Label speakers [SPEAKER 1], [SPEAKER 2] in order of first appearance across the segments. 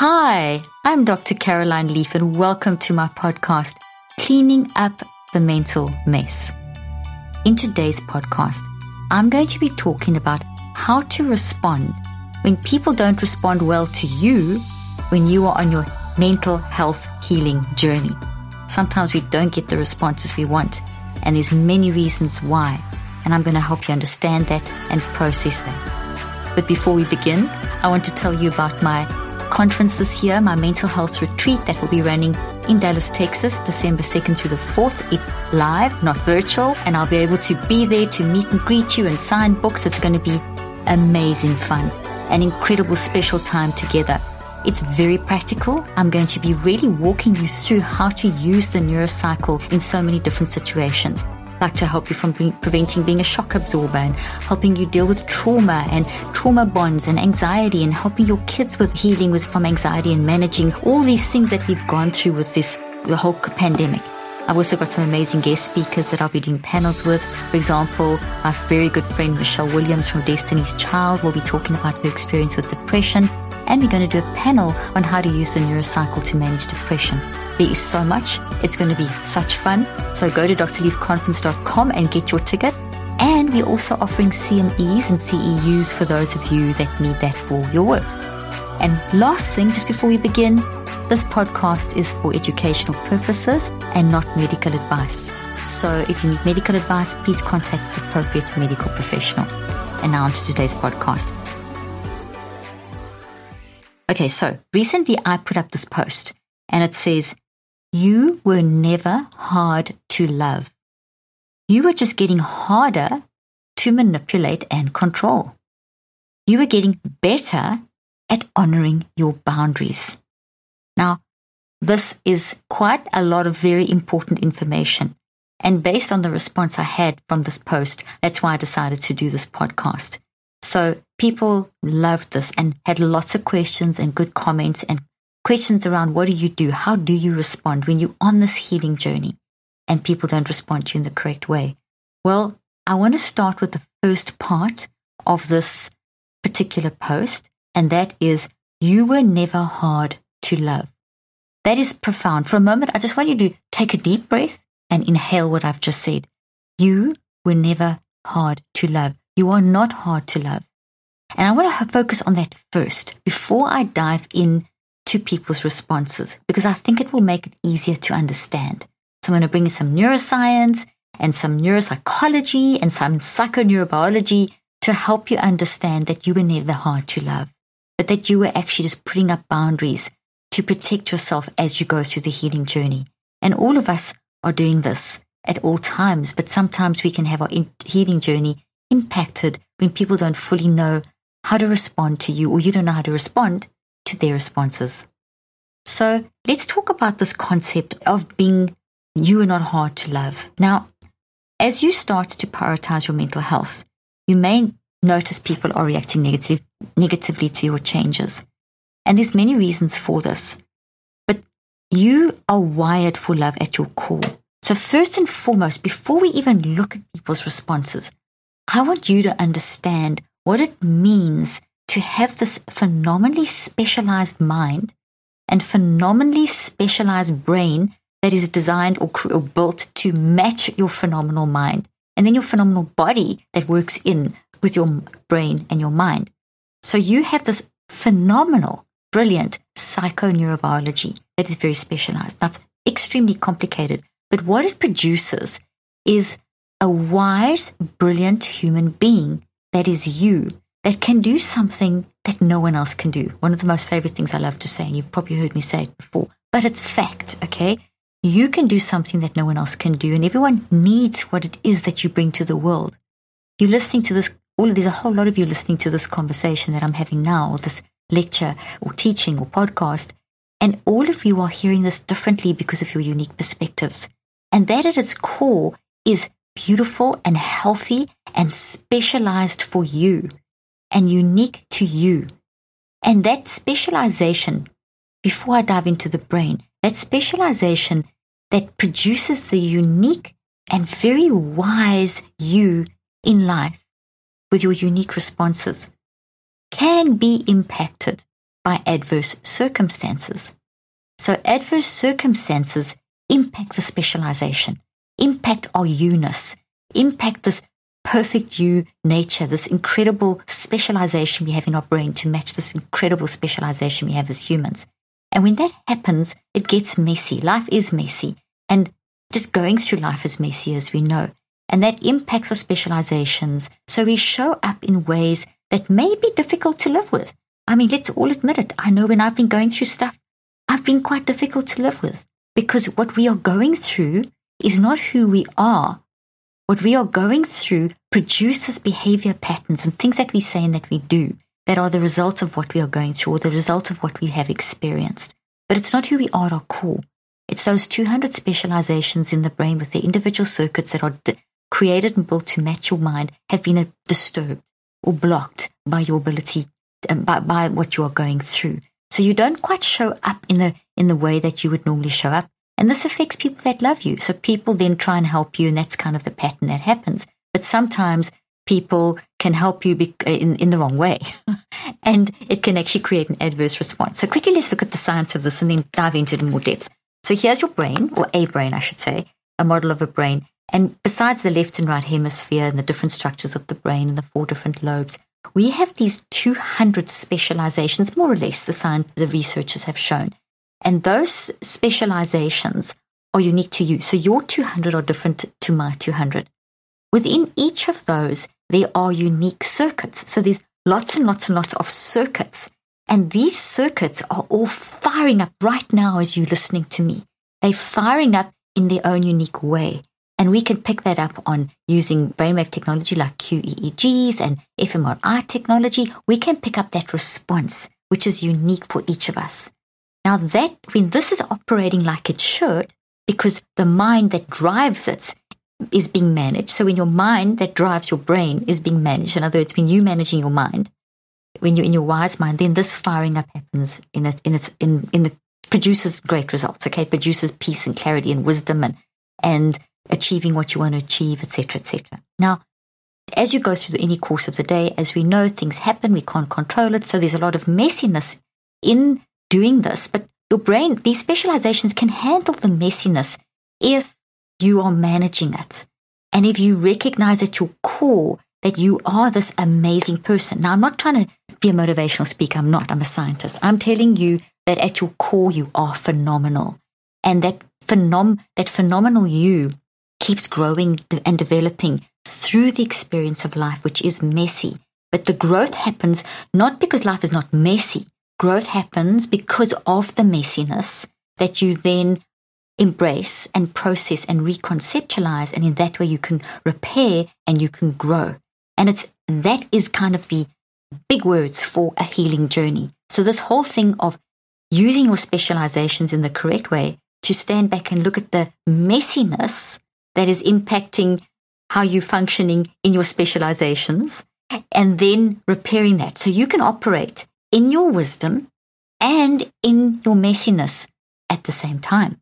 [SPEAKER 1] Hi, I'm Dr. Caroline Leaf, and welcome to my podcast, Cleaning Up the Mental Mess. In today's podcast, I'm going to be talking about how to respond when people don't respond well to you when you are on your mental health healing journey. Sometimes we don't get the responses we want, and there's many reasons why, and I'm going to help you understand that and process that. But before we begin, I want to tell you about my conference this year, my mental health retreat that will be running in Dallas, Texas, December 2nd through the 4th. It's live, not virtual, and I'll be able to be there to meet and greet you and sign books. It's going to be amazing fun, an incredible special time together. It's very practical. I'm going to be really walking you through how to use the neurocycle in so many different situations like to help you from pre- preventing being a shock absorber and helping you deal with trauma and trauma bonds and anxiety and helping your kids with healing with from anxiety and managing all these things that we've gone through with this the whole pandemic. I've also got some amazing guest speakers that I'll be doing panels with. For example, my very good friend Michelle Williams from Destiny's Child will be talking about her experience with depression. And we're going to do a panel on how to use the neurocycle to manage depression. There is so much. It's going to be such fun. So go to drleafconference.com and get your ticket. And we're also offering CMEs and CEUs for those of you that need that for your work. And last thing, just before we begin, this podcast is for educational purposes and not medical advice. So if you need medical advice, please contact the appropriate medical professional. And now on to today's podcast. Okay, so recently I put up this post and it says, you were never hard to love. You were just getting harder to manipulate and control. You were getting better at honoring your boundaries. Now, this is quite a lot of very important information. And based on the response I had from this post, that's why I decided to do this podcast. So people loved this and had lots of questions and good comments and questions around what do you do? How do you respond when you're on this healing journey and people don't respond to you in the correct way? Well, I want to start with the first part of this particular post, and that is you were never hard to love. That is profound. For a moment, I just want you to take a deep breath and inhale what I've just said. You were never hard to love. You are not hard to love. And I want to focus on that first before I dive in to people's responses because I think it will make it easier to understand. So I'm going to bring in some neuroscience and some neuropsychology and some psychoneurobiology to help you understand that you were never hard to love, but that you were actually just putting up boundaries to protect yourself as you go through the healing journey. And all of us are doing this at all times, but sometimes we can have our healing journey impacted when people don't fully know how to respond to you or you don't know how to respond to their responses. So let's talk about this concept of being you are not hard to love. Now, as you start to prioritize your mental health, you may notice people are reacting negative, negatively to your changes. And there's many reasons for this. But you are wired for love at your core. So first and foremost, before we even look at people's responses, I want you to understand what it means to have this phenomenally specialized mind and phenomenally specialized brain that is designed or, or, built to match your phenomenal mind, and then your phenomenal body that works in with your brain and your mind. So you have this phenomenal, brilliant psychoneurobiology that is very specialized. That's extremely complicated, but what it produces is a wise, brilliant human being that is you that can do something that no one else can do. One of the most favorite things I love to say, and you've probably heard me say it before, but it's fact, okay? You can do something that no one else can do, and everyone needs what it is that you bring to the world. You're listening to this all of, there's a whole lot of you listening to this conversation that I'm having now, or this lecture, or teaching, or podcast, and all of you are hearing this differently because of your unique perspectives. And that at its core is beautiful and healthy and specialized for you and unique to you. And that specialization, before I dive into the brain, that specialization that produces the unique and very wise you in life with your unique responses can be impacted by adverse circumstances. So, adverse circumstances impact the specialization, impact our you-ness, impact this perfect you nature, this incredible specialization we have in our brain to match this incredible specialization we have as humans. And when that happens, it gets messy. Life is messy. And just going through life is messy, as we know. And that impacts our specializations. So we show up in ways that may be difficult to live with. I mean, let's all admit it. I know when I've been going through stuff, I've been quite difficult to live with because what we are going through is not who we are. What we are going through produces behavior patterns and things that we say and that we do that are the result of what we are going through or the result of what we have experienced. But it's not who we are at our core. It's those 200 specializations in the brain with the individual circuits that are di- created and built to match your mind have been uh, disturbed or blocked by your ability, um, by, by what you are going through. So you don't quite show up in the, in the way that you would normally show up. And this affects people that love you. So people then try and help you, and that's kind of the pattern that happens. But sometimes people can help you be, uh, in, in the wrong way. and it can actually create an adverse response. So quickly, let's look at the science of this and then dive into it in more depth. So here's your brain, or a brain, I should say, a model of a brain. And besides the left and right hemisphere and the different structures of the brain and the four different lobes, we have these 200 specializations, more or less, the science, the researchers have shown. And those specializations are unique to you. So your 200 are different to my 200. Within each of those, there are unique circuits. So there's lots and lots and lots of circuits. And these circuits are all firing up right now as you're listening to me. They're firing up in their own unique way. And we can pick that up on using brainwave technology like QEEGs and fMRI technology. We can pick up that response, which is unique for each of us. Now, that when this is operating like it should, because the mind that drives it is being managed. So, when your mind that drives your brain is being managed, in other words, when you're managing your mind, when you're in your wise mind, then this firing up happens in it, in its, in, in the produces great results. Okay, it produces peace and clarity and wisdom and and achieving what you want to achieve, etc., etc. Now, as you go through any course of the day, as we know, things happen, we can't control it. So there's a lot of messiness in doing this, but your brain, these specializations can handle the messiness if you are managing it. And if you recognize at your core that you are this amazing person. Now, I'm not trying to be a motivational speaker. I'm not. I'm a scientist. I'm telling you that at your core, you are phenomenal. And that, phenom- that phenomenal you keeps growing and developing through the experience of life, which is messy. But the growth happens not because life is not messy. Growth happens because of the messiness that you then embrace and process and reconceptualize. And in that way, you can repair and you can grow. And it's that is kind of the big words for a healing journey. So, this whole thing of using your specializations in the correct way to stand back and look at the messiness that is impacting how you're functioning in your specializations and then repairing that. So you can operate in your wisdom and in your messiness at the same time.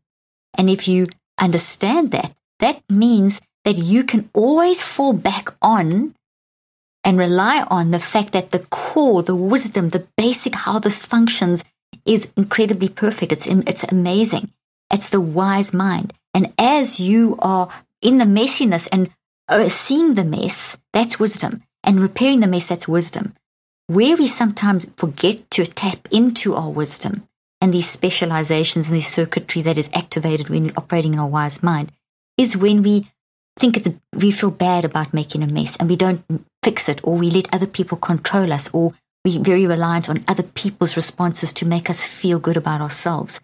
[SPEAKER 1] And if you understand that, that means that you can always fall back on and rely on the fact that the core, the wisdom, the basic how this functions is incredibly perfect. It's, it's amazing. It's the wise mind. And as you are in the messiness and uh, seeing the mess, that's wisdom. And repairing the mess, that's wisdom. Where we sometimes forget to tap into our wisdom and these specializations and this circuitry that is activated when we're operating in our wise mind is when we think it's, we feel bad about making a mess and we don't fix it or we let other people control us or we're very reliant on other people's responses to make us feel good about ourselves.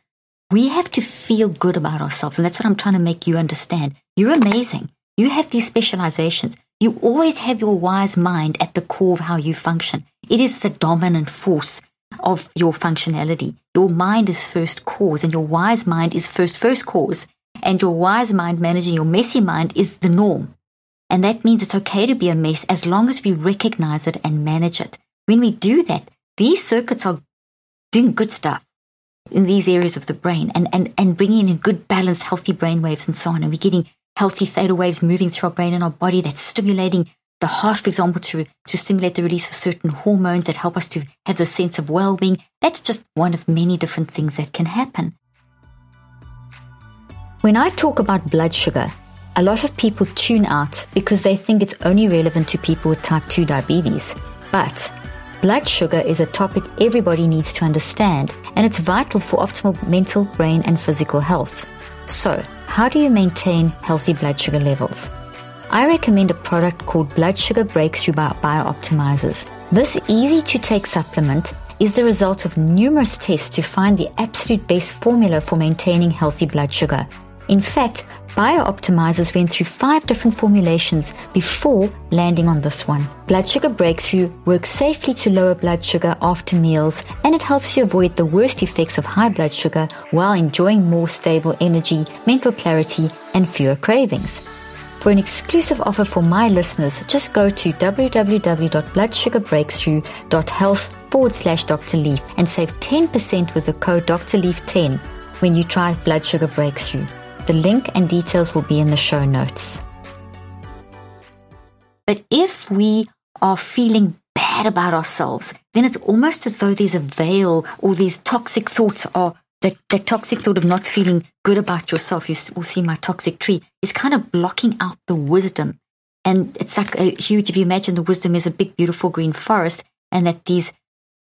[SPEAKER 1] We have to feel good about ourselves. And that's what I'm trying to make you understand. You're amazing. You have these specializations. You always have your wise mind at the core of how you function. It is the dominant force of your functionality. Your mind is first cause, and your wise mind is first first cause. And your wise mind managing your messy mind is the norm. And that means it's okay to be a mess as long as we recognize it and manage it. When we do that, these circuits are doing good stuff in these areas of the brain and, and, and bringing in good balanced, healthy brain waves and so on. And we're getting healthy theta waves moving through our brain and our body that's stimulating the heart, for example, to, to stimulate the release of certain hormones that help us to have the sense of well being. That's just one of many different things that can happen. When I talk about blood sugar, a lot of people tune out because they think it's only relevant to people with type 2 diabetes. But blood sugar is a topic everybody needs to understand, and it's vital for optimal mental, brain, and physical health. So, how do you maintain healthy blood sugar levels? I recommend a product called Blood Sugar Breakthrough by BiOptimizers. This easy to take supplement is the result of numerous tests to find the absolute best formula for maintaining healthy blood sugar. In fact, BiOptimizers went through five different formulations before landing on this one. Blood Sugar Breakthrough works safely to lower blood sugar after meals and it helps you avoid the worst effects of high blood sugar while enjoying more stable energy, mental clarity, and fewer cravings. For an exclusive offer for my listeners, just go to www.bloodsugarbreakthrough.health forward slash Dr. Leaf and save 10% with the code Dr. Leaf 10 when you try Blood Sugar Breakthrough. The link and details will be in the show notes. But if we are feeling bad about ourselves, then it's almost as though there's a veil or these toxic thoughts are that, that toxic thought of not feeling good about yourself. You will see my toxic tree is kind of blocking out the wisdom. And it's like a huge, if you imagine the wisdom is a big, beautiful green forest and that these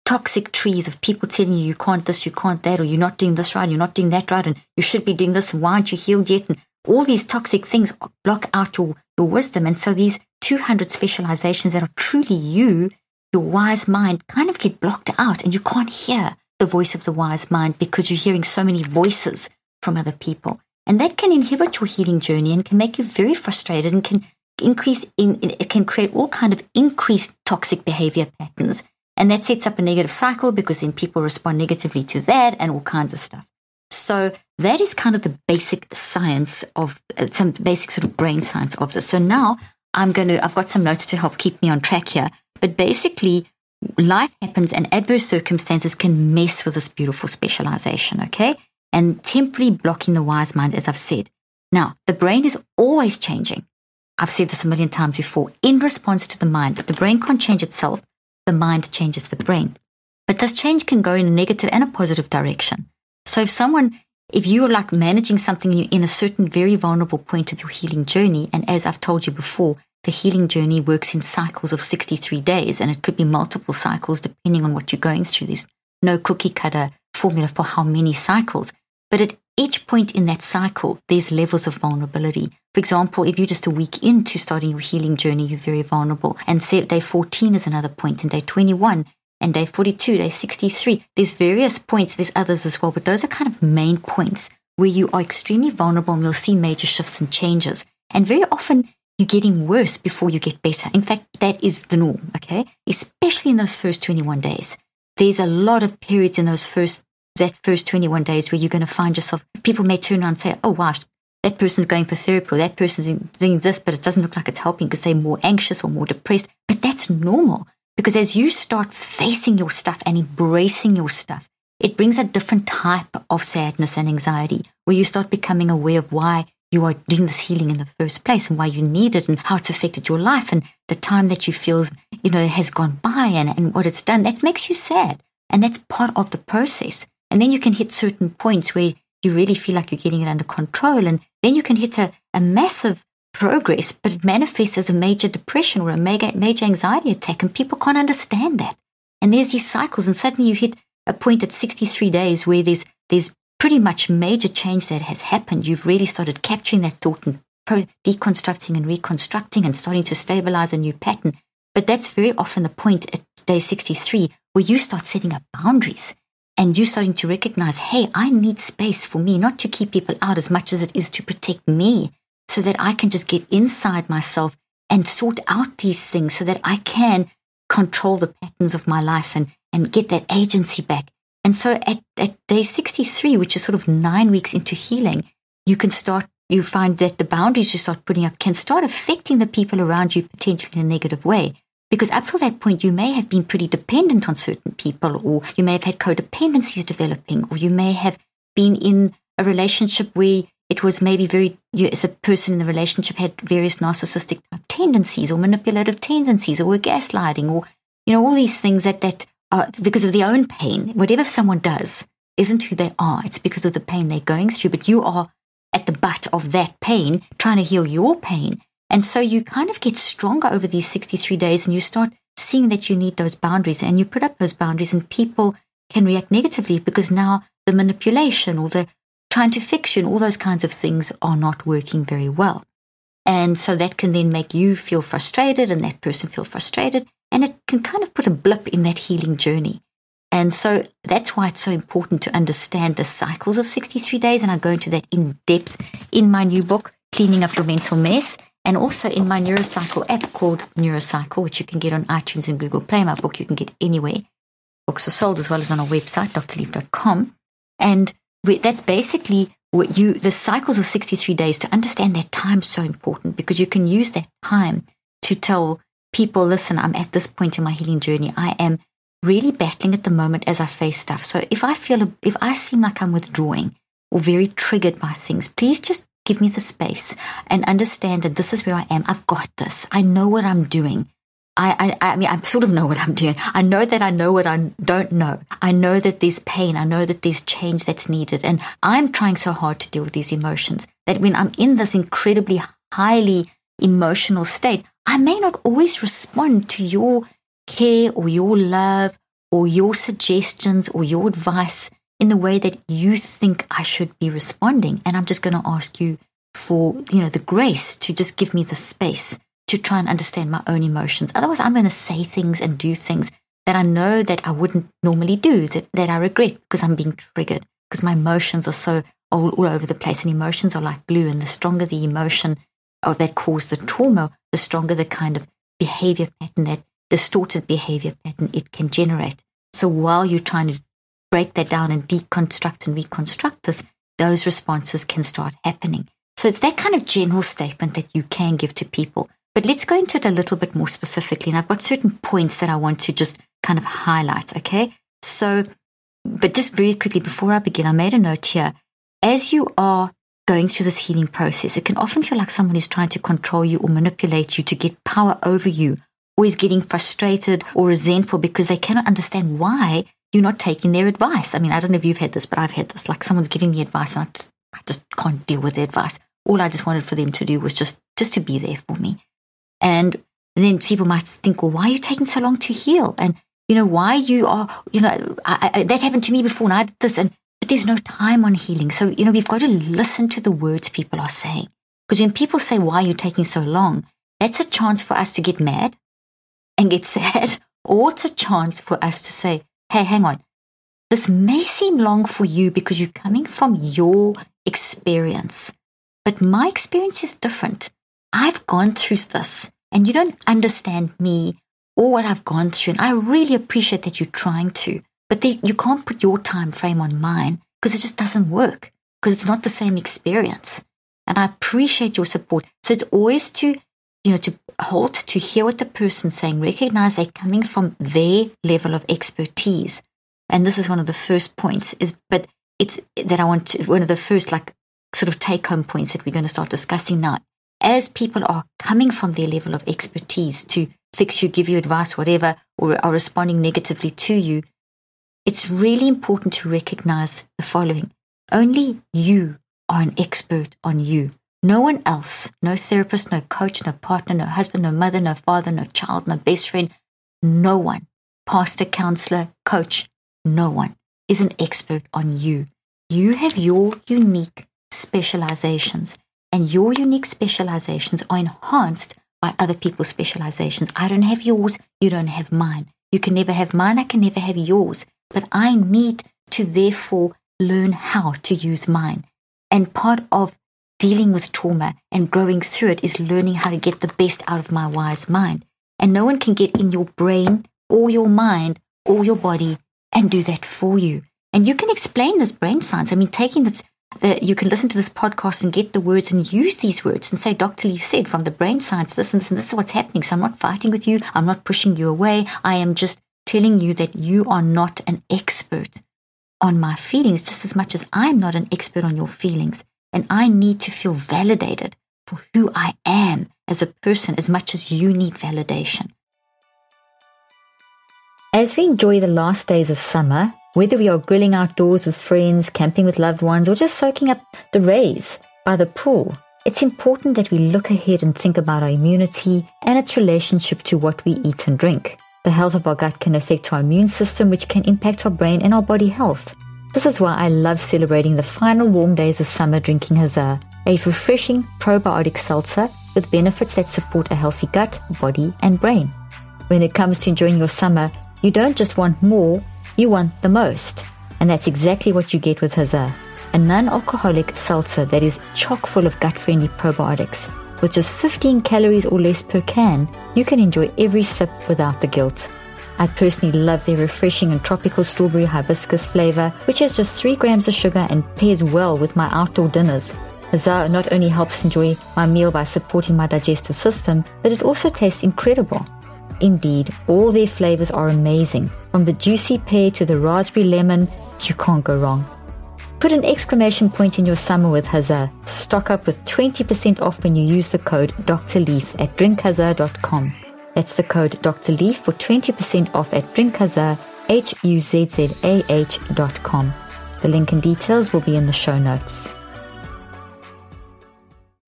[SPEAKER 1] toxic trees of people telling you you can't this, you can't that, or you're not doing this right, you're not doing that right, and you should be doing this, and why aren't you healed yet? And all these toxic things block out your, your wisdom. And so these 200 specializations that are truly you, your wise mind, kind of get blocked out, and you can't hear the voice of the wise mind because you're hearing so many voices from other people. And that can inhibit your healing journey and can make you very frustrated and can increase in, it can create all kind of increased toxic behavior patterns and that sets up a negative cycle because then people respond negatively to that and all kinds of stuff. So that is kind of the basic science of uh, some basic sort of brain science of this. So now I'm going to, I've got some notes to help keep me on track here. But basically, life happens and adverse circumstances can mess with this beautiful specialization, okay? And temporarily blocking the wise mind, as I've said. Now, the brain is always changing. I've said this a million times before. In response to the mind, the brain can't change itself the mind changes the brain. But this change can go in a negative and a positive direction. So if someone, if you're like managing something in a certain very vulnerable point of your healing journey, and as I've told you before, the healing journey works in cycles of 63 days, and it could be multiple cycles depending on what you're going through. There's no cookie cutter formula for how many cycles. But at each point in that cycle, there's levels of vulnerability. For example, if you're just a week into starting your healing journey, you're very vulnerable. And say day 14 is another point, and day 21, and day 42, day 63. There's various points, there's others as well, but those are kind of main points where you are extremely vulnerable and you'll see major shifts and changes. And very often, you're getting worse before you get better. In fact, that is the norm, okay? Especially in those first 21 days. There's a lot of periods in those first that first 21 days where you're going to find yourself, people may turn around and say, oh, wow, that person's going for therapy or that person's doing this, but it doesn't look like it's helping because they're more anxious or more depressed. But that's normal because as you start facing your stuff and embracing your stuff, it brings a different type of sadness and anxiety where you start becoming aware of why you are doing this healing in the first place and why you need it and how it's affected your life and the time that you feel, you know, has gone by and, and what it's done. That makes you sad. And that's part of the process. And then you can hit certain points where you really feel like you're getting it under control. And then you can hit a, a massive progress, but it manifests as a major depression or a mega, major anxiety attack. And people can't understand that. And there's these cycles. And suddenly you hit a point at 63 days where there's, there's pretty much major change that has happened. You've really started capturing that thought and pro- deconstructing and reconstructing and starting to stabilize a new pattern. But that's very often the point at day 63 where you start setting up boundaries and you starting to recognize, hey, I need space for me, not to keep people out as much as it is to protect me, so that I can just get inside myself and sort out these things so that I can control the patterns of my life and, and get that agency back. And so at, at day 63, which is sort of nine weeks into healing, you can start, you find that the boundaries you start putting up can start affecting the people around you potentially in a negative way. Because up till that point, you may have been pretty dependent on certain people, or you may have had codependencies developing, or you may have been in a relationship where it was maybe very, you, as a person in the relationship had various narcissistic tendencies or manipulative tendencies or were gaslighting or, you know, all these things that, that are because of their own pain. Whatever someone does isn't who they are. It's because of the pain they're going through, but you are at the butt of that pain trying to heal your pain. And so you kind of get stronger over these 63 days and you start seeing that you need those boundaries and you put up those boundaries and people can react negatively because now the manipulation or the trying to fix you and all those kinds of things are not working very well. And so that can then make you feel frustrated and that person feel frustrated. And it can kind of put a blip in that healing journey. And so that's why it's so important to understand the cycles of 63 days. And I go into that in depth in my new book, Cleaning Up Your Mental Mess, and also in my Neurocycle app called Neurocycle, which you can get on iTunes and Google Play. My book you can get anywhere. Books are sold as well as on our website, drleaf.com. And that's basically what you, the cycles of 63 days to understand that time is so important because you can use that time to tell people, listen, I'm at this point in my healing journey. I am really battling at the moment as I face stuff. So if I feel, if I seem like I'm withdrawing or very triggered by things, please just give me the space and understand that this is where I am. I've got this. I know what I'm doing. I, I, I mean, I sort of know what I'm doing. I know that I know what I don't know. I know that there's pain. I know that there's change that's needed. And I'm trying so hard to deal with these emotions that when I'm in this incredibly highly emotional state, I may not always respond to your care or your love or your suggestions or your advice in the way that you think I should be responding. And I'm just going to ask you for, you know, the grace to just give me the space to try and understand my own emotions. Otherwise, I'm going to say things and do things that I know that I wouldn't normally do, that, that I regret because I'm being triggered, because my emotions are so all, all over the place. And emotions are like glue. And the stronger the emotion or that caused the trauma, the stronger the kind of behavior pattern, that distorted behavior pattern it can generate. So while you're trying to break that down and deconstruct and reconstruct this, those responses can start happening. So it's that kind of general statement that you can give to people but let's go into it a little bit more specifically. And I've got certain points that I want to just kind of highlight, okay? So, but just very quickly before I begin, I made a note here. As you are going through this healing process, it can often feel like someone is trying to control you or manipulate you to get power over you, is getting frustrated or resentful because they cannot understand why you're not taking their advice. I mean, I don't know if you've had this, but I've had this. Like someone's giving me advice and I just, I just can't deal with the advice. All I just wanted for them to do was just, just to be there for me. And then people might think, well, why are you taking so long to heal? And, you know, why you are, you know, I, I, that happened to me before and I did this. And, there's no time on healing. So, you know, we've got to listen to the words people are saying. Because when people say, why are you taking so long? That's a chance for us to get mad and get sad. Or it's a chance for us to say, hey, hang on. This may seem long for you because you're coming from your experience, but my experience is different. I've gone through this and you don't understand me or what I've gone through. And I really appreciate that you're trying to, but the, you can't put your time frame on mine because it just doesn't work because it's not the same experience. And I appreciate your support. So it's always to, you know, to halt, to hear what the person's saying, recognize they're coming from their level of expertise. And this is one of the first points is, but it's that I want to, one of the first like sort of take home points that we're going to start discussing now as people are coming from their level of expertise to fix you, give you advice, whatever, or are responding negatively to you, it's really important to recognize the following. Only you are an expert on you. No one else, no therapist, no coach, no partner, no husband, no mother, no father, no child, no best friend, no one, pastor, counselor, coach, no one is an expert on you. You have your unique specializations and your unique specializations are enhanced by other people's specializations. I don't have yours, you don't have mine. You can never have mine, I can never have yours. But I need to therefore learn how to use mine. And part of dealing with trauma and growing through it is learning how to get the best out of my wise mind. And no one can get in your brain or your mind or your body and do that for you. And you can explain this brain science. I mean, taking this, the, you can listen to this podcast and get the words and use these words and say, Dr. Leaf said from the brain science, this and this, and this is what's happening. So I'm not fighting with you. I'm not pushing you away. I am just telling you that you are not an expert on my feelings just as much as I'm not an expert on your feelings. And I need to feel validated for who I am as a person as much as you need validation. As we enjoy the last days of summer, whether we are grilling outdoors with friends, camping with loved ones, or just soaking up the rays by the pool, it's important that we look ahead and think about our immunity and its relationship to what we eat and drink. The health of our gut can affect our immune system, which can impact our brain and our body health. This is why I love celebrating the final warm days of summer drinking Huzzah, a refreshing probiotic seltzer with benefits that support a healthy gut, body, and brain. When it comes to enjoying your summer, you don't just want more, you want the most. And that's exactly what you get with Huzzah, a non-alcoholic seltzer that is chock full of gut-friendly probiotics. With just 15 calories or less per can, you can enjoy every sip without the guilt. I personally love their refreshing and tropical strawberry hibiscus flavor, which has just 3 grams of sugar and pairs well with my outdoor dinners. Huzzah not only helps enjoy my meal by supporting my digestive system, but it also tastes incredible. Indeed, all their flavors are amazing. From the juicy pear to the raspberry lemon, you can't go wrong. Put an exclamation point in your summer with Huzzah. Stock up with 20% off when you use the code Dr. Leaf at drinkhuzzah.com. That's the code Dr. Leaf for 20% off at drinkhuzzah, H-U-Z-Z-A-H dot com. The link and details will be in the show notes.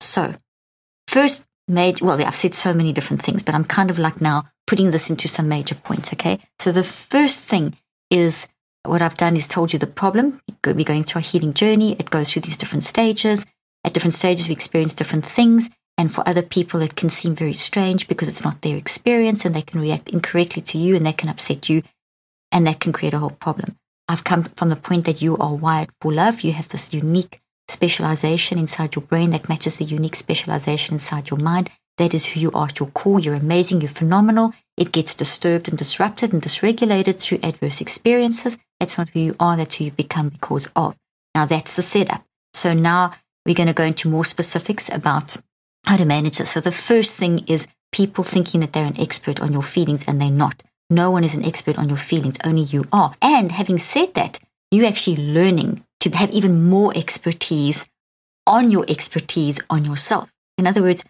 [SPEAKER 1] So, first major, well, I've said so many different things, but I'm kind of like now putting this into some major points, okay? So the first thing is what I've done is told you the problem. We're going through a healing journey. It goes through these different stages. At different stages, we experience different things. And for other people, it can seem very strange because it's not their experience and they can react incorrectly to you and that can upset you and that can create a whole problem. I've come from the point that you are wired for love. You have this unique specialization inside your brain that matches the unique specialization inside your mind. That is who you are at your core. You're amazing. You're phenomenal. It gets disturbed and disrupted and dysregulated through adverse experiences. That's not who you are. That's who you've become because of. Now that's the setup. So now we're going to go into more specifics about how to manage this. So the first thing is people thinking that they're an expert on your feelings and they're not. No one is an expert on your feelings. Only you are. And having said that, you're actually learning to have even more expertise on your expertise on yourself. In other words,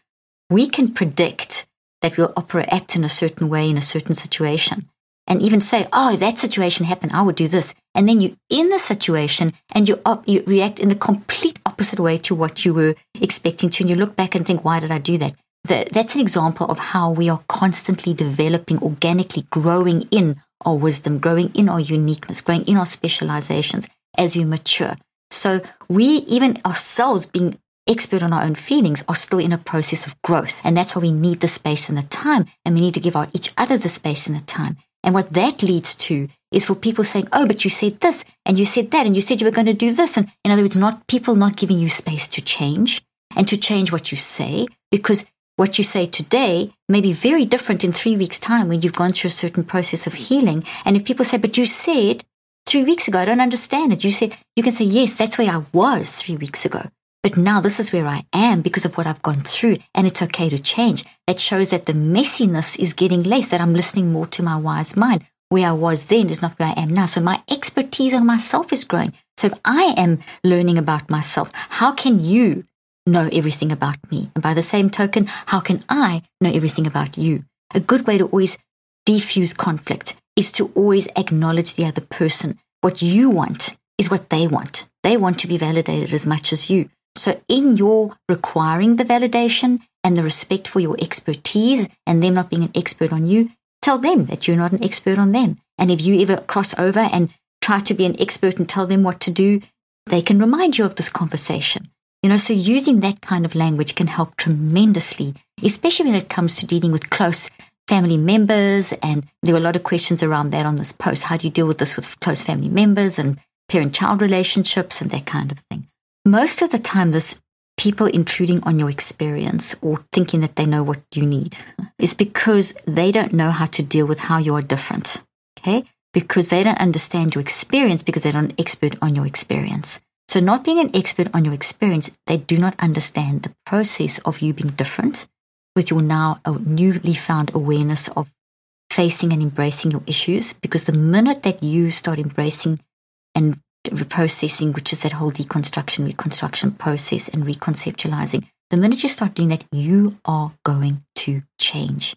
[SPEAKER 1] we can predict that we'll operate, act in a certain way in a certain situation and even say, oh, that situation happened, I would do this. And then you're in the situation and you, op- you react in the complete opposite way to what you were expecting to. And you look back and think, why did I do that? The, that's an example of how we are constantly developing, organically growing in our wisdom, growing in our uniqueness, growing in our specializations as we mature. So we, even ourselves being expert on our own feelings, are still in a process of growth. And that's why we need the space and the time. And we need to give our, each other the space and the time. And what that leads to is for people saying, oh, but you said this and you said that and you said you were going to do this. And in other words, not people not giving you space to change and to change what you say because what you say today may be very different in three weeks' time when you've gone through a certain process of healing. And if people say, but you said three weeks ago, I don't understand it. You said, you can say, yes, that's where I was three weeks ago. But now this is where I am because of what I've gone through, and it's okay to change. That shows that the messiness is getting less, that I'm listening more to my wise mind. Where I was then is not where I am now. So my expertise on myself is growing. So if I am learning about myself, how can you know everything about me? And by the same token, how can I know everything about you? A good way to always defuse conflict is to always acknowledge the other person. What you want is what they want. They want to be validated as much as you. So, in your requiring the validation and the respect for your expertise and them not being an expert on you, tell them that you're not an expert on them. And if you ever cross over and try to be an expert and tell them what to do, they can remind you of this conversation. You know, so using that kind of language can help tremendously, especially when it comes to dealing with close family members. And there were a lot of questions around that on this post. How do you deal with this with close family members and parent child relationships and that kind of thing? Most of the time, this people intruding on your experience or thinking that they know what you need is because they don't know how to deal with how you are different. Okay? Because they don't understand your experience because they're not an expert on your experience. So, not being an expert on your experience, they do not understand the process of you being different with your now uh, newly found awareness of facing and embracing your issues. Because the minute that you start embracing and reprocessing, which is that whole deconstruction, reconstruction process, and reconceptualizing, the minute you start doing that, you are going to change.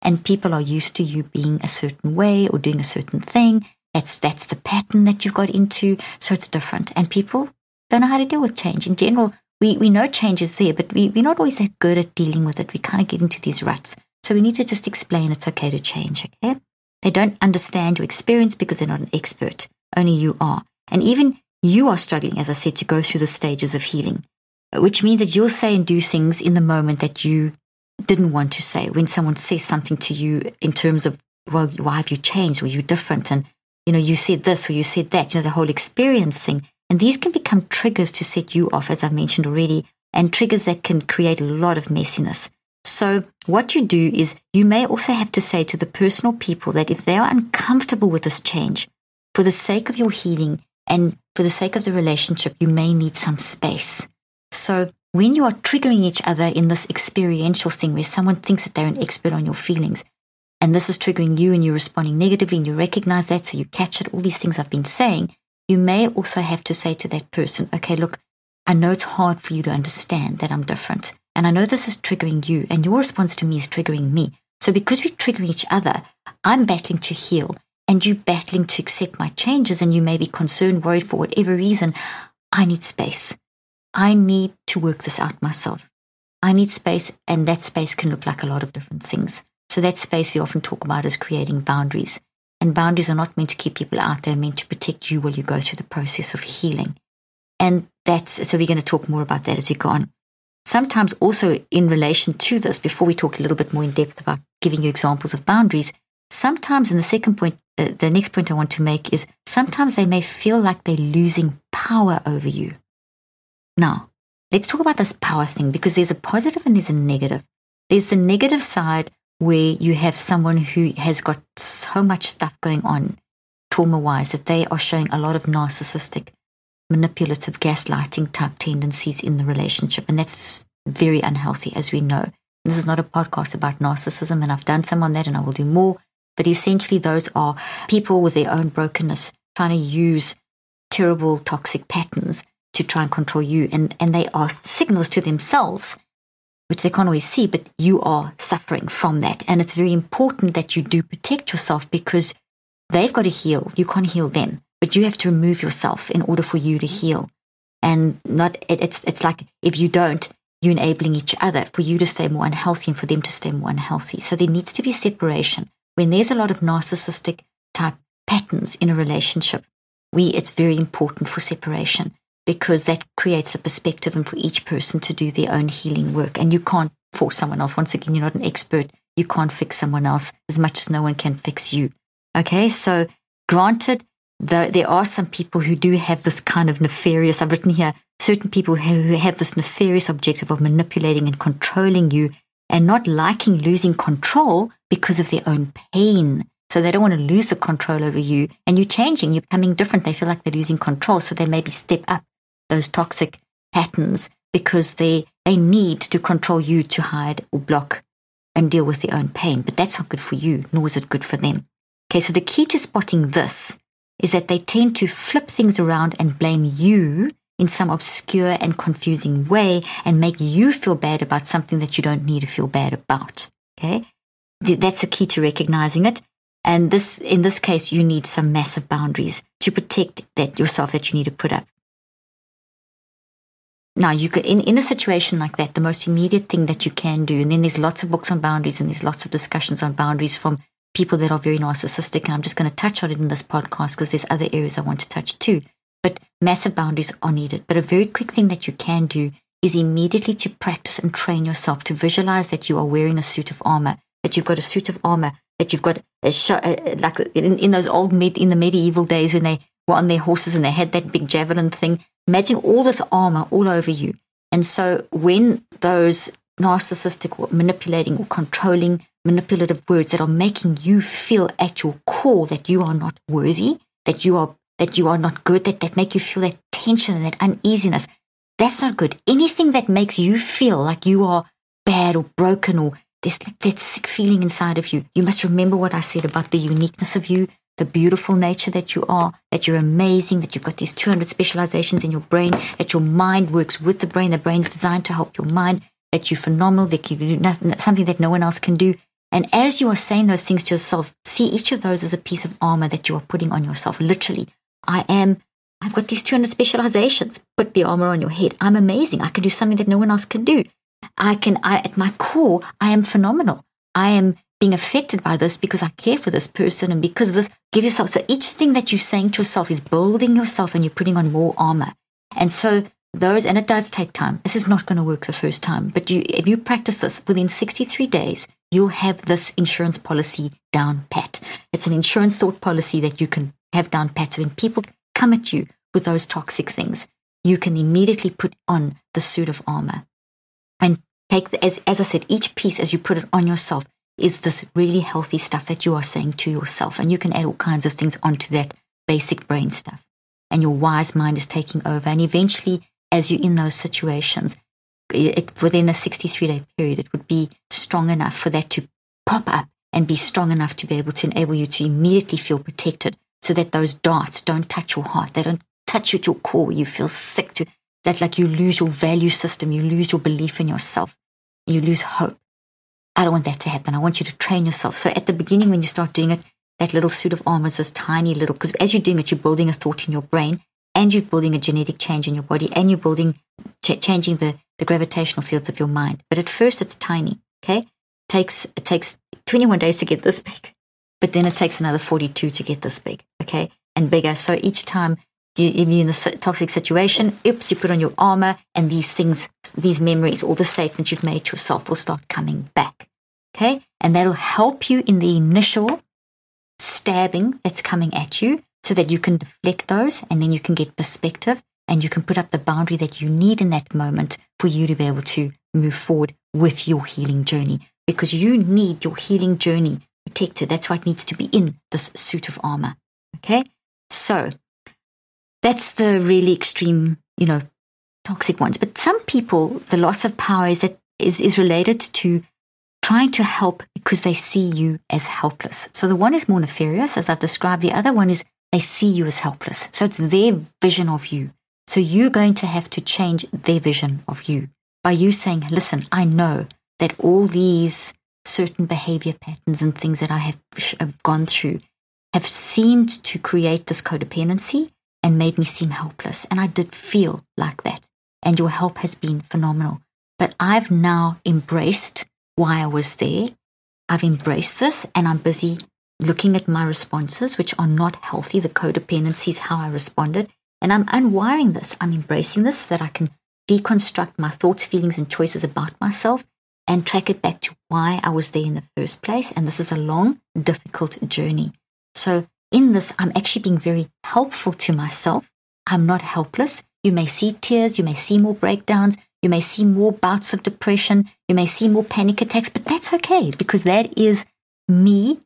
[SPEAKER 1] And people are used to you being a certain way or doing a certain thing. That's that's the pattern that you've got into. So it's different. And people don't know how to deal with change. In general, we, we know change is there, but we, we're not always that good at dealing with it. We kind of get into these ruts. So we need to just explain it's okay to change, okay? They don't understand your experience because they're not an expert. Only you are. And even you are struggling, as I said, to go through the stages of healing, which means that you'll say and do things in the moment that you didn't want to say. When someone says something to you in terms of, well, why have you changed? Were you different? And, you know, you said this or you said that, you know, the whole experience thing. And these can become triggers to set you off, as I mentioned already, and triggers that can create a lot of messiness. So, what you do is you may also have to say to the personal people that if they are uncomfortable with this change, for the sake of your healing, and for the sake of the relationship, you may need some space. So when you are triggering each other in this experiential thing where someone thinks that they're an expert on your feelings, and this is triggering you and you're responding negatively and you recognize that, so you catch it, all these things I've been saying, you may also have to say to that person, okay, look, I know it's hard for you to understand that I'm different. And I know this is triggering you, and your response to me is triggering me. So because we're triggering each other, I'm battling to heal and you battling to accept my changes and you may be concerned, worried for whatever reason, I need space. I need to work this out myself. I need space, and that space can look like a lot of different things. So, that space we often talk about is creating boundaries. And boundaries are not meant to keep people out, they're meant to protect you while you go through the process of healing. And that's so we're going to talk more about that as we go on. Sometimes, also in relation to this, before we talk a little bit more in depth about giving you examples of boundaries, sometimes, and the second point, uh, the next point I want to make is sometimes they may feel like they're losing power over you. Now, let's talk about this power thing because there's a positive and there's a negative. There's the negative side where you have someone who has got so much stuff going on trauma wise that they are showing a lot of narcissistic, manipulative, gaslighting type tendencies in the relationship. And that's very unhealthy, as we know. This is not a podcast about narcissism, and I've done some on that and I will do more. But essentially, those are people with their own brokenness trying to use terrible, toxic patterns to try and control you. And, and they are signals to themselves, which they can't always see, but you are suffering from that. And it's very important that you do protect yourself because they've got to heal. You can't heal them, but you have to remove yourself in order for you to heal. And not, it, it's, it's like if you don't, you're enabling each other for you to stay more unhealthy and for them to stay more unhealthy. So there needs to be separation when there's a lot of narcissistic type patterns in a relationship, we it's very important for separation because that creates a perspective and for each person to do their own healing work. And you can't force someone else. Once again, you're not an expert. You can't fix someone else as much as no one can fix you. Okay, so granted, the, there are some people who do have this kind of nefarious, I've written here, certain people who have this nefarious objective of manipulating and controlling you and not liking losing control because of their own pain. So they don't want to lose the control over you. And you're changing, you're becoming different. They feel like they're losing control. So they maybe step up those toxic patterns because they, they need to control you to hide or block and deal with their own pain. But that's not good for you, nor is it good for them. Okay, so the key to spotting this is that they tend to flip things around and blame you in some obscure and confusing way and make you feel bad about something that you don't need to feel bad about. Okay. That's the key to recognizing it. And this, in this case, you need some massive boundaries to protect that yourself that you need to put up. Now, you could, in, in a situation like that, the most immediate thing that you can do, and then there's lots of books on boundaries and there's lots of discussions on boundaries from people that are very narcissistic. And I'm just going to touch on it in this podcast because there's other areas I want to touch too. But massive boundaries are needed. But a very quick thing that you can do is immediately to practice and train yourself to visualize that you are wearing a suit of armor, that you've got a suit of armor, that you've got a sh- uh, like in, in those old med- in the medieval days when they were on their horses and they had that big javelin thing. Imagine all this armor all over you. And so when those narcissistic or manipulating or controlling manipulative words that are making you feel at your core that you are not worthy, that you are that you are not good, that, that make you feel that tension and that uneasiness, that's not good. Anything that makes you feel like you are bad or broken or like that sick feeling inside of you, you must remember what I said about the uniqueness of you, the beautiful nature that you are, that you're amazing, that you've got these 200 specializations in your brain, that your mind works with the brain, the brain's designed to help your mind, that you're phenomenal, that you do nothing, something that no one else can do. And as you are saying those things to yourself, see each of those as a piece of armor that you are putting on yourself. Literally, I am, I've got these 200 specializations. Put the armor on your head. I'm amazing. I can do something that no one else can do. I can, I, at my core, I am phenomenal. I am being affected by this because I care for this person and because of this, give yourself. So each thing that you're saying to yourself is building yourself and you're putting on more armor. And so those, and it does take time. This is not going to work the first time, but you, if you practice this within 63 days, you'll have this insurance policy down pat. It's an insurance thought policy that you can have down pat. When people come at you with those toxic things, you can immediately put on the suit of armor and take, the, as, as I said, each piece as you put it on yourself is this really healthy stuff that you are saying to yourself. And you can add all kinds of things onto that basic brain stuff. And your wise mind is taking over. And eventually, as you're in those situations, it, within a 63 day period, it would be strong enough for that to pop up and be strong enough to be able to enable you to immediately feel protected so that those darts don't touch your heart. They don't touch you at your core. You feel sick to that, like you lose your value system, you lose your belief in yourself, you lose hope. I don't want that to happen. I want you to train yourself. So at the beginning, when you start doing it, that little suit of armor is this tiny little, because as you're doing it, you're building a thought in your brain and you're building a genetic change in your body and you're building, ch- changing the, the gravitational fields of your mind. But at first, it's tiny. Okay. It takes, it takes 21 days to get this big, but then it takes another 42 to get this big. Okay. And bigger. So each time you, if you're in a toxic situation, oops, you put on your armor, and these things, these memories, all the statements you've made to yourself will start coming back. Okay? And that'll help you in the initial stabbing that's coming at you so that you can deflect those and then you can get perspective and you can put up the boundary that you need in that moment for you to be able to move forward with your healing journey because you need your healing journey protected. That's why it needs to be in this suit of armor. Okay? So that's the really extreme, you know, toxic ones. But some people, the loss of power is that is, is related to trying to help because they see you as helpless. So the one is more nefarious, as I've described. The other one is they see you as helpless. So it's their vision of you. So you're going to have to change their vision of you by you saying, listen, I know that all these certain behavior patterns and things that I have, have gone through have seemed to create this codependency and made me seem helpless. And I did feel like that. And your help has been phenomenal. But I've now embraced why I was there. I've embraced this and I'm busy looking at my responses, which are not healthy. The codependency is how I responded. And I'm unwiring this. I'm embracing this so that I can deconstruct my thoughts, feelings, and choices about myself and track it back to why I was there in the first place. And this is a long, difficult journey. So in this, I'm actually being very helpful to myself. I'm not helpless. You may see tears, you may see more breakdowns, you may see more bouts of depression, you may see more panic attacks, but that's okay because that is me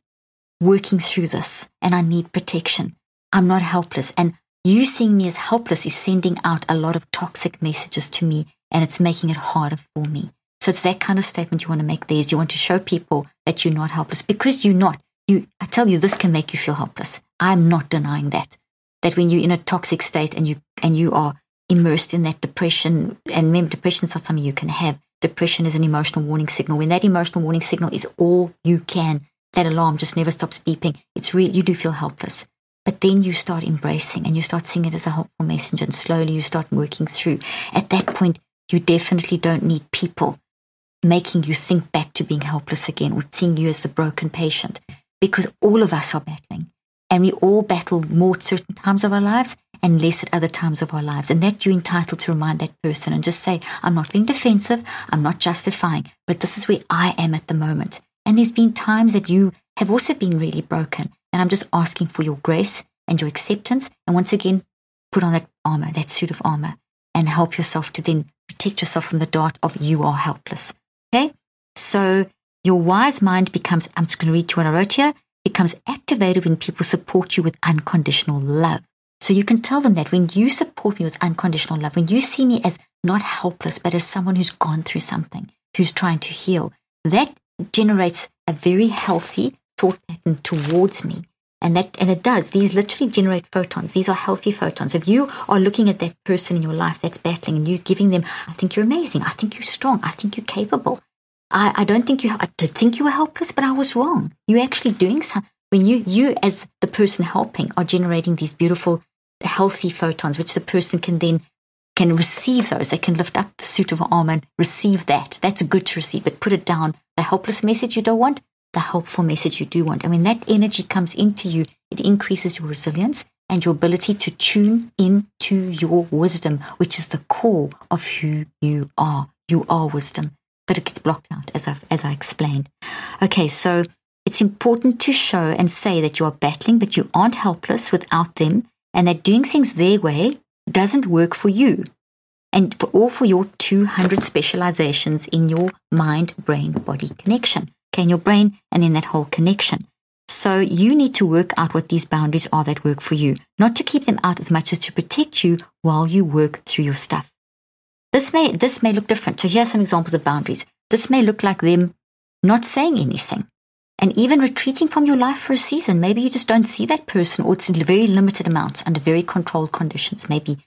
[SPEAKER 1] working through this and I need protection. I'm not helpless. And you seeing me as helpless is sending out a lot of toxic messages to me and it's making it harder for me. So it's that kind of statement you want to make there is you want to show people that you're not helpless because you're not you, I tell you, this can make you feel helpless. I'm not denying that. That when you're in a toxic state and you and you are immersed in that depression, and remember, depression is not something you can have. Depression is an emotional warning signal. When that emotional warning signal is all you can, that alarm just never stops beeping. It's real. You do feel helpless. But then you start embracing and you start seeing it as a helpful messenger, and slowly you start working through. At that point, you definitely don't need people making you think back to being helpless again or seeing you as the broken patient because all of us are battling. And we all battle more at certain times of our lives and less at other times of our lives. And that you're entitled to remind that person and just say, I'm not being defensive, I'm not justifying, but this is where I am at the moment. And there's been times that you have also been really broken. And I'm just asking for your grace and your acceptance. And once again, put on that armor, that suit of armor. and help yourself to then protect yourself from the dart of you are helpless. Okay? So your wise mind becomes, I'm just going to read you what I wrote here, becomes activated when people support you with unconditional love. So you can tell them that when you support me with unconditional love, when you see me as not helpless, but as someone who's gone through something, who's trying to heal, that generates a very healthy thought pattern towards me. And that and it does. These literally generate photons. These are healthy photons. If you are looking at that person in your life that's battling and you're giving them, I think you're amazing. I think you're strong. I think you're capable. I, I don't think you I did think you were helpless, but I was wrong. You're actually doing something when you you as the person helping are generating these beautiful healthy photons, which the person can then can receive those. They can lift up the suit of armor and receive that. That's good to receive, but put it down. The helpless message you don't want, the helpful message you do want. And when that energy comes into you, it increases your resilience and your ability to tune into your wisdom, which is the core of who you are. You are wisdom, but it gets blocked out, as I've, as I explained. Okay, so it's important to show and say that you are battling, but you aren't helpless without them, and that doing things their way doesn't work for you. And for all for your 200 specializations in your mind brain body connection okay, in your brain and in that whole connection. So you need to work out what these boundaries are that work for you, not to keep them out as much as to protect you while you work through your stuff. This may this may look different. So here are some examples of boundaries. This may look like them not saying anything and even retreating from your life for a season. Maybe you just don't see that person or it's in very limited amounts under very controlled conditions, maybe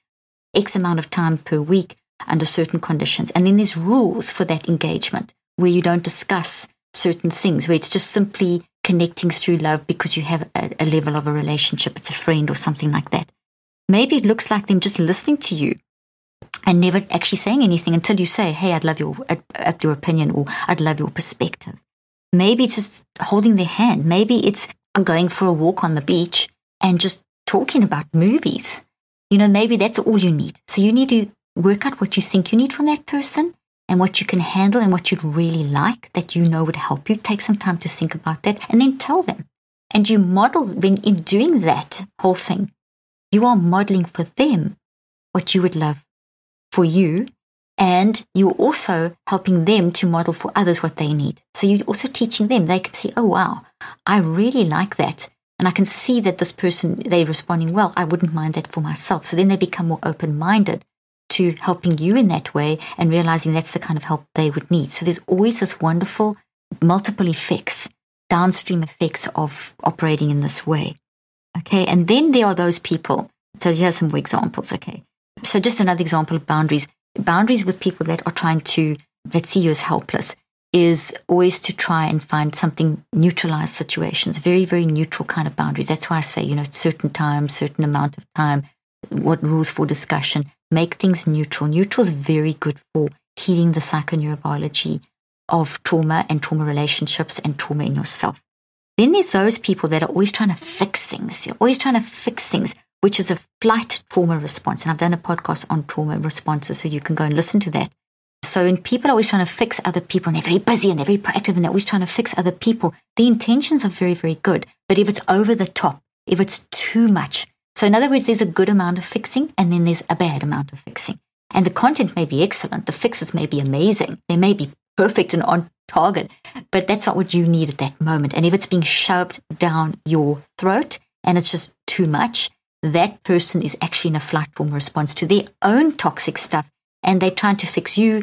[SPEAKER 1] X amount of time per week under certain conditions. And then there's rules for that engagement where you don't discuss certain things where it's just simply connecting through love because you have a, a level of a relationship, it's a friend or something like that. Maybe it looks like them just listening to you and never actually saying anything until you say, Hey, I'd love your, your opinion or I'd love your perspective. Maybe it's just holding their hand. Maybe it's going for a walk on the beach and just talking about movies. You know, maybe that's all you need. So you need to work out what you think you need from that person and what you can handle and what you'd really like that you know would help you. Take some time to think about that and then tell them. And you model, when in doing that whole thing, you are modeling for them what you would love for you. And you're also helping them to model for others what they need. So you're also teaching them. They can see, oh, wow, I really like that. And I can see that this person, they're responding well. I wouldn't mind that for myself. So then they become more open minded to helping you in that way and realizing that's the kind of help they would need. So there's always this wonderful multiple effects, downstream effects of operating in this way. Okay. And then there are those people. So here's some more examples. Okay. So just another example of boundaries. Boundaries with people that are trying to, that see you as helpless is always to try and find something neutralized situations, very, very neutral kind of boundaries. That's why I say, you know, certain time, certain amount of time, what rules for discussion make things neutral. Neutral is very good for healing the psychoneurobiology of trauma and trauma relationships and trauma in yourself. Then there's those people that are always trying to fix things, You're always trying to fix things, which is a flight trauma response. And I've done a podcast on trauma responses, so you can go and listen to that. So when people are always trying to fix other people and they're very busy and they're very proactive and they're always trying to fix other people, the intentions are very, very good. But if it's over the top, if it's too much, so, in other words, there's a good amount of fixing and then there's a bad amount of fixing. And the content may be excellent, the fixes may be amazing, they may be perfect and on target, but that's not what you need at that moment. And if it's being shoved down your throat and it's just too much, that person is actually in a flight trauma response to their own toxic stuff and they're trying to fix you,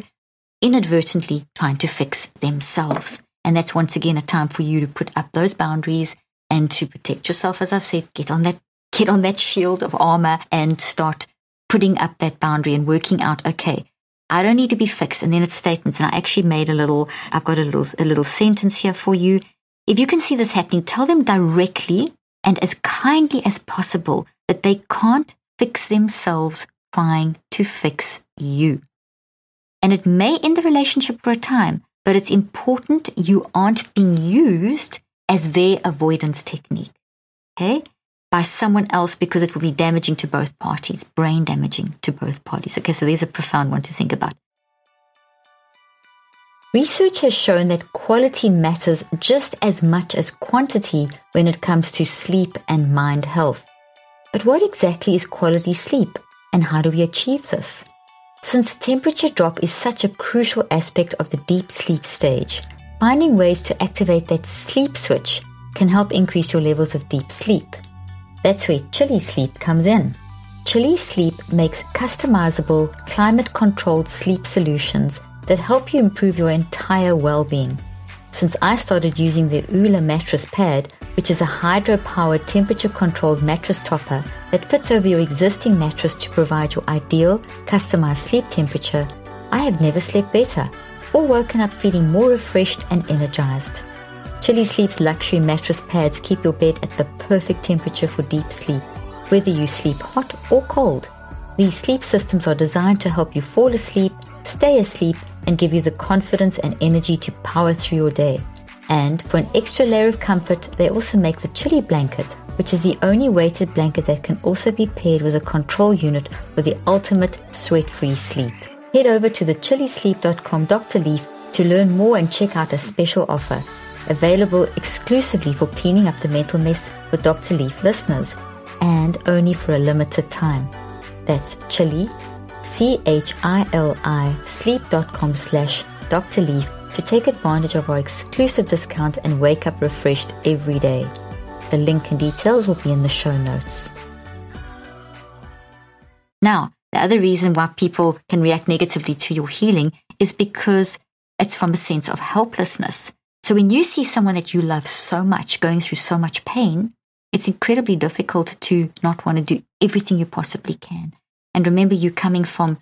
[SPEAKER 1] inadvertently trying to fix themselves. And that's once again a time for you to put up those boundaries and to protect yourself, as I've said, get on that get on that shield of armor and start putting up that boundary and working out, okay, I don't need to be fixed. And then it's statements. And I actually made a little, I've got a little, a little sentence here for you. If you can see this happening, tell them directly and as kindly as possible that they can't fix themselves trying to fix you. And it may end the relationship for a time, but it's important you aren't being used as their avoidance technique. Okay? By someone else because it will be damaging to both parties, brain damaging to both parties. Okay, so there's a profound one to think about. Research has shown that quality matters just as much as quantity when it comes to sleep and mind health. But what exactly is quality sleep and how do we achieve this? Since temperature drop is such a crucial aspect of the deep sleep stage, finding ways to activate that sleep switch can help increase your levels of deep sleep. That's where Chili Sleep comes in. Chili Sleep makes customizable, climate controlled sleep solutions that help you improve your entire well being. Since I started using the OOLER mattress pad, which is a hydro powered temperature controlled mattress topper that fits over your existing mattress to provide your ideal, customized sleep temperature, I have never slept better or woken up feeling more refreshed and energized. Chili Sleep's luxury mattress pads keep your bed at the perfect temperature for deep sleep, whether you sleep hot or cold. These sleep systems are designed to help you fall asleep, stay asleep, and give you the confidence and energy to power through your day. And for an extra layer of comfort, they also make the Chili Blanket, which is the only weighted blanket that can also be paired with a control unit for the ultimate sweat free sleep. Head over to thechilisleep.com Dr. Leaf to learn more and check out a special offer available exclusively for cleaning up the mental mess with Dr. Leaf listeners and only for a limited time. That's chili, C-H-I-L-I, sleep.com slash Dr. Leaf to take advantage of our exclusive discount and wake up refreshed every day. The link and details will be in the show notes. Now, the other reason why people can react negatively to your healing is because it's from a sense of helplessness. So when you see someone that you love so much going through so much pain, it's incredibly difficult to not want to do everything you possibly can. And remember, you're coming from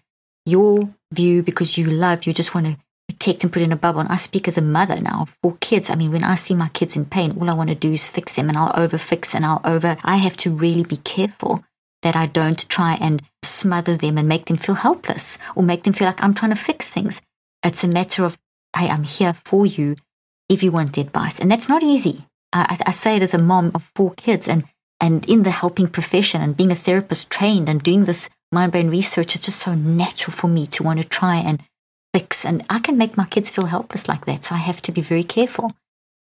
[SPEAKER 1] your view because you love, you just want to protect and put in a bubble. And I speak as a mother now for kids. I mean, when I see my kids in pain, all I want to do is fix them and I'll over fix and I'll over. I have to really be careful that I don't try and smother them and make them feel helpless or make them feel like I'm trying to fix things. It's a matter of, hey, I'm here for you if you want the advice. And that's not easy. I, I say it as a mom of four kids and, and in the helping profession and being a therapist trained and doing this mind brain research, it's just so natural for me to want to try and fix. And I can make my kids feel helpless like that. So I have to be very careful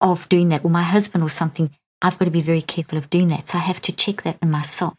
[SPEAKER 1] of doing that. Or my husband or something, I've got to be very careful of doing that. So I have to check that in myself.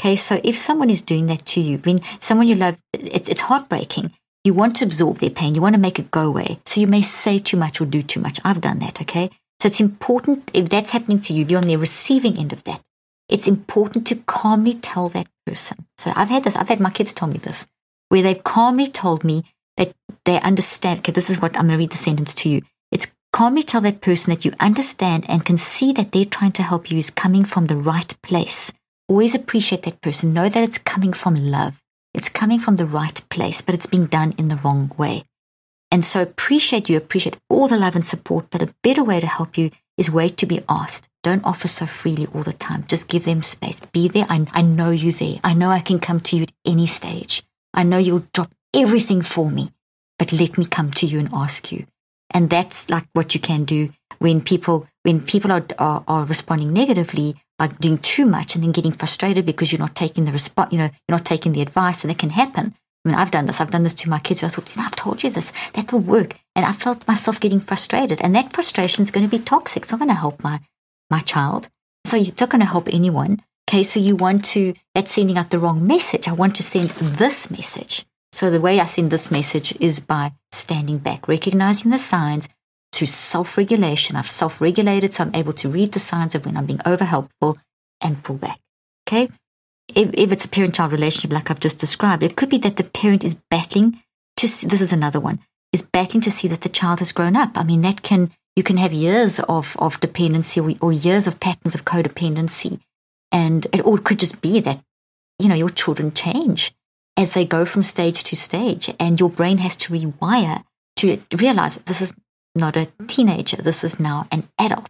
[SPEAKER 1] Okay, so if someone is doing that to you, when someone you love, it's, it's heartbreaking. You want to absorb their pain. You want to make it go away. So you may say too much or do too much. I've done that, okay? So it's important if that's happening to you, if you're on the receiving end of that, it's important to calmly tell that person. So I've had this, I've had my kids tell me this, where they've calmly told me that they understand. Okay, this is what I'm going to read the sentence to you. It's calmly tell that person that you understand and can see that they're trying to help you is coming from the right place. Always appreciate that person. Know that it's coming from love. It's coming from the right place, but it's being done in the wrong way. And so appreciate you, appreciate all the love and support, but a better way to help you is wait to be asked. Don't offer so freely all the time. Just give them space. Be there. I, I know you there. I know I can come to you at any stage. I know you'll drop everything for me, but let me come to you and ask you. And that's like what you can do when people when people are, are, are responding negatively, like doing too much and then getting frustrated because you're not taking the response, you know, you're not taking the advice, and it can happen. I mean, I've done this. I've done this to my kids. I thought, you know, I've told you this. That will work. And I felt myself getting frustrated. And that frustration is going to be toxic. It's not going to help my, my child. So it's not going to help anyone. Okay, so you want to, that's sending out the wrong message. I want to send this message. So the way I send this message is by standing back, recognizing the signs through self regulation. I've self regulated, so I'm able to read the signs of when I'm being over helpful and pull back. Okay, if, if it's a parent child relationship like I've just described, it could be that the parent is battling to see, this is another one, is battling to see that the child has grown up. I mean, that can, you can have years of, of dependency or, or years of patterns of codependency. And it, or it could just be that, you know, your children change as they go from stage to stage and your brain has to rewire to realize this is not a teenager. This is now an adult.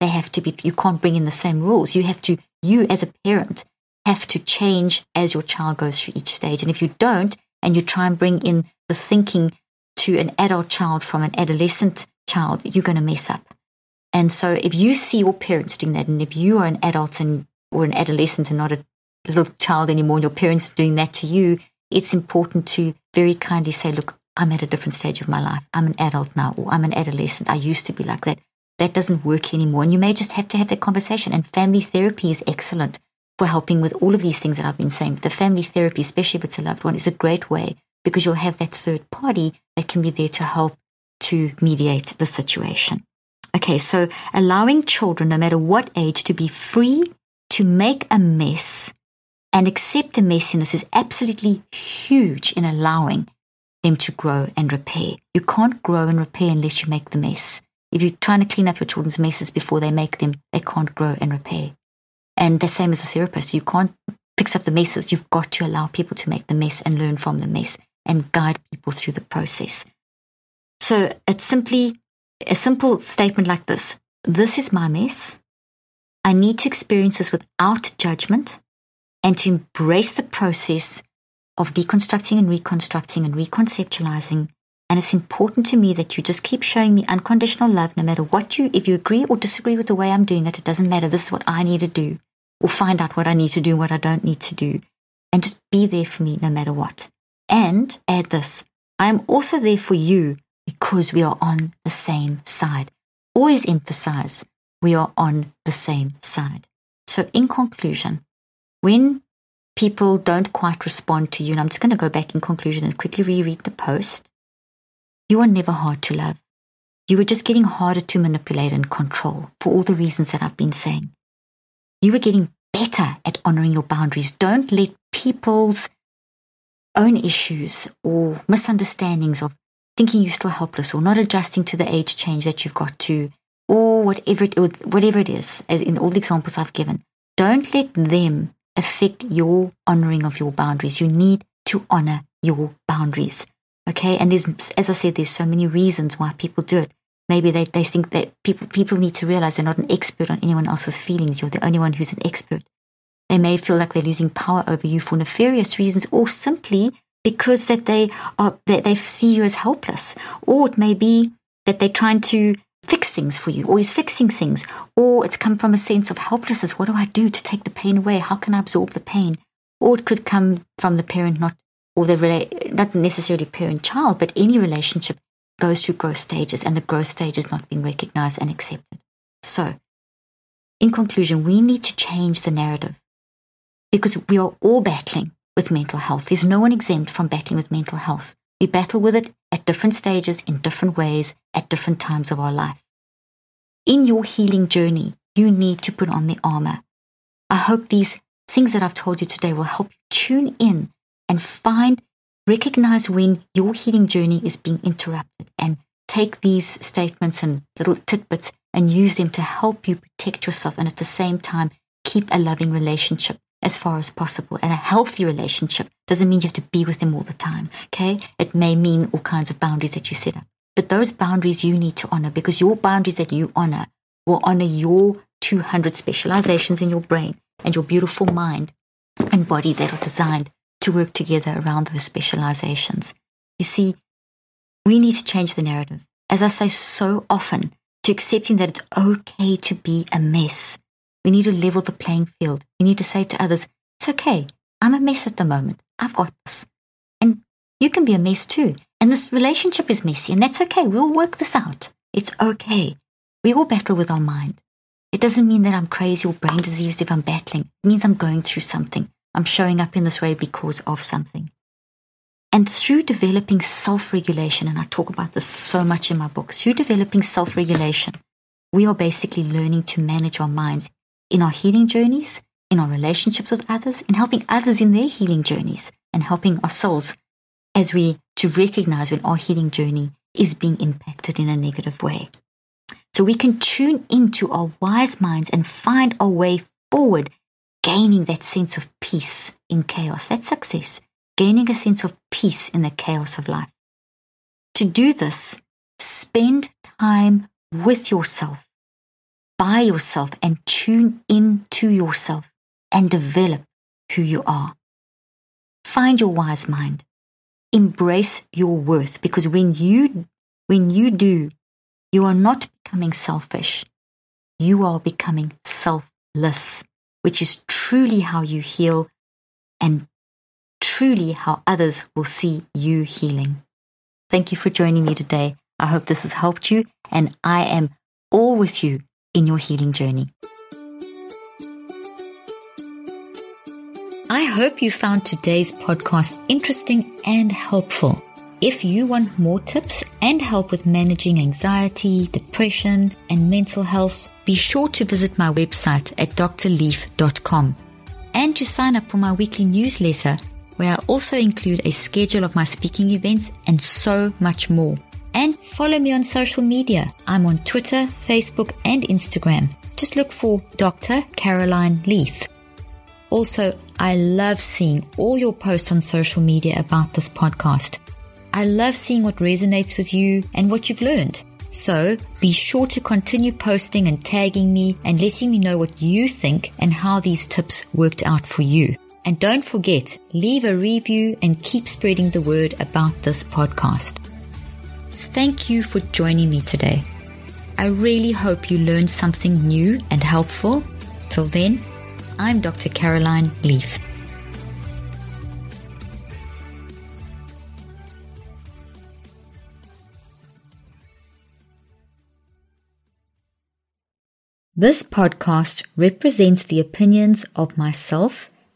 [SPEAKER 1] They have to be, you can't bring in the same rules. You have to, you as a parent have to change as your child goes through each stage. And if you don't, and you try and bring in the thinking to an adult child from an adolescent child, you're going to mess up. And so if you see your parents doing that, and if you are an adult and or an adolescent and not a little child anymore, and your parents doing that to you, it's important to very kindly say, look, I'm at a different stage of my life. I'm an adult now, or I'm an adolescent. I used to be like that. That doesn't work anymore. And you may just have to have that conversation. And family therapy is excellent for helping with all of these things that I've been saying. But The family therapy, especially if it's a loved one, is a great way because you'll have that third party that can be there to help to mediate the situation. Okay, so allowing children, no matter what age, to be free to make a mess and accept the messiness is absolutely huge in allowing them to grow and repair. You can't grow and repair unless you make the mess. If you're trying to clean up your children's messes before they make them, they can't grow and repair. And the same as a therapist, you can't fix up the messes. You've got to allow people to make the mess and learn from the mess and guide people through the process. So it's simply a simple statement like this This is my mess. I need to experience this without judgment and to embrace the process of deconstructing and reconstructing and reconceptualizing. And it's important to me that you just keep showing me unconditional love no matter what you, if you agree or disagree with the way I'm doing it, it doesn't matter. This is what I need to do, or find out what I need to do, what I don't need to do. And just be there for me no matter what. And add this I am also there for you because we are on the same side. Always emphasize we are on the same side. So, in conclusion, when people don't quite respond to you, and I'm just going to go back in conclusion and quickly reread the post, you are never hard to love. You were just getting harder to manipulate and control for all the reasons that I've been saying. You were getting better at honoring your boundaries. Don't let people's own issues or misunderstandings of thinking you're still helpless or not adjusting to the age change that you've got to, or whatever it, whatever it is, as in all the examples I've given, don't let them affect your honoring of your boundaries. You need to honor your boundaries. Okay. And there's, as I said, there's so many reasons why people do it. Maybe they, they think that people, people need to realize they're not an expert on anyone else's feelings. You're the only one who's an expert. They may feel like they're losing power over you for nefarious reasons or simply because that they are that they see you as helpless. Or it may be that they're trying to fix things for you, or he's fixing things, or it's come from a sense of helplessness. What do I do to take the pain away? How can I absorb the pain? Or it could come from the parent, not or the not necessarily parent child, but any relationship goes through growth stages, and the growth stage is not being recognized and accepted. So, in conclusion, we need to change the narrative because we are all battling with mental health. There's no one exempt from battling with mental health. We battle with it at different stages, in different ways, at different times of our life. In your healing journey, you need to put on the armor. I hope these things that I've told you today will help you tune in and find, recognize when your healing journey is being interrupted and take these statements and little tidbits and use them to help you protect yourself and at the same time keep a loving relationship as far as possible. And a healthy relationship doesn't mean you have to be with them all the time. Okay. It may mean all kinds of boundaries that you set up. But those boundaries you need to honor because your boundaries that you honor will honor your 200 specializations in your brain and your beautiful mind and body that are designed to work together around those specializations. You see, we need to change the narrative. As I say so often, to accepting that it's okay to be a mess we need to level the playing field. We need to say to others, it's okay. I'm a mess at the moment. I've got this. And you can be a mess too. And this relationship is messy, and that's okay. We'll work this out. It's okay. We all battle with our mind. It doesn't mean that I'm crazy or brain diseased if I'm battling. It means I'm going through something. I'm showing up in this way because of something. And through developing self regulation, and I talk about this so much in my book, through developing self regulation, we are basically learning to manage our minds in our healing journeys, in our relationships with others, in helping others in their healing journeys, and helping ourselves as we to recognize when our healing journey is being impacted in a negative way. So we can tune into our wise minds and find our way forward, gaining that sense of peace in chaos. That's success, gaining a sense of peace in the chaos of life. To do this, spend time with yourself by yourself and tune into yourself and develop who you are. Find your wise mind. Embrace your worth because when you when you do, you are not becoming selfish. You are becoming selfless, which is truly how you heal and truly how others will see you healing. Thank you for joining me today. I hope this has helped you, and I am all with you in your healing journey. I hope you found today's podcast interesting and helpful. If you want more tips and help with managing anxiety, depression, and mental health, be sure to visit my website at drleaf.com and to sign up for my weekly newsletter where I also include a schedule of my speaking events and so much more. And follow me on social media. I'm on Twitter, Facebook, and Instagram. Just look for Dr. Caroline Leaf. Also, I love seeing all your posts on social media about this podcast. I love seeing what resonates with you and what you've learned. So be sure to continue posting and tagging me and letting me know what you think and how these tips worked out for you. And don't forget, leave a review and keep spreading the word about this podcast. Thank you for joining me today. I really hope you learned something new and helpful. Till then, I'm Dr. Caroline Leaf. This podcast represents the opinions of myself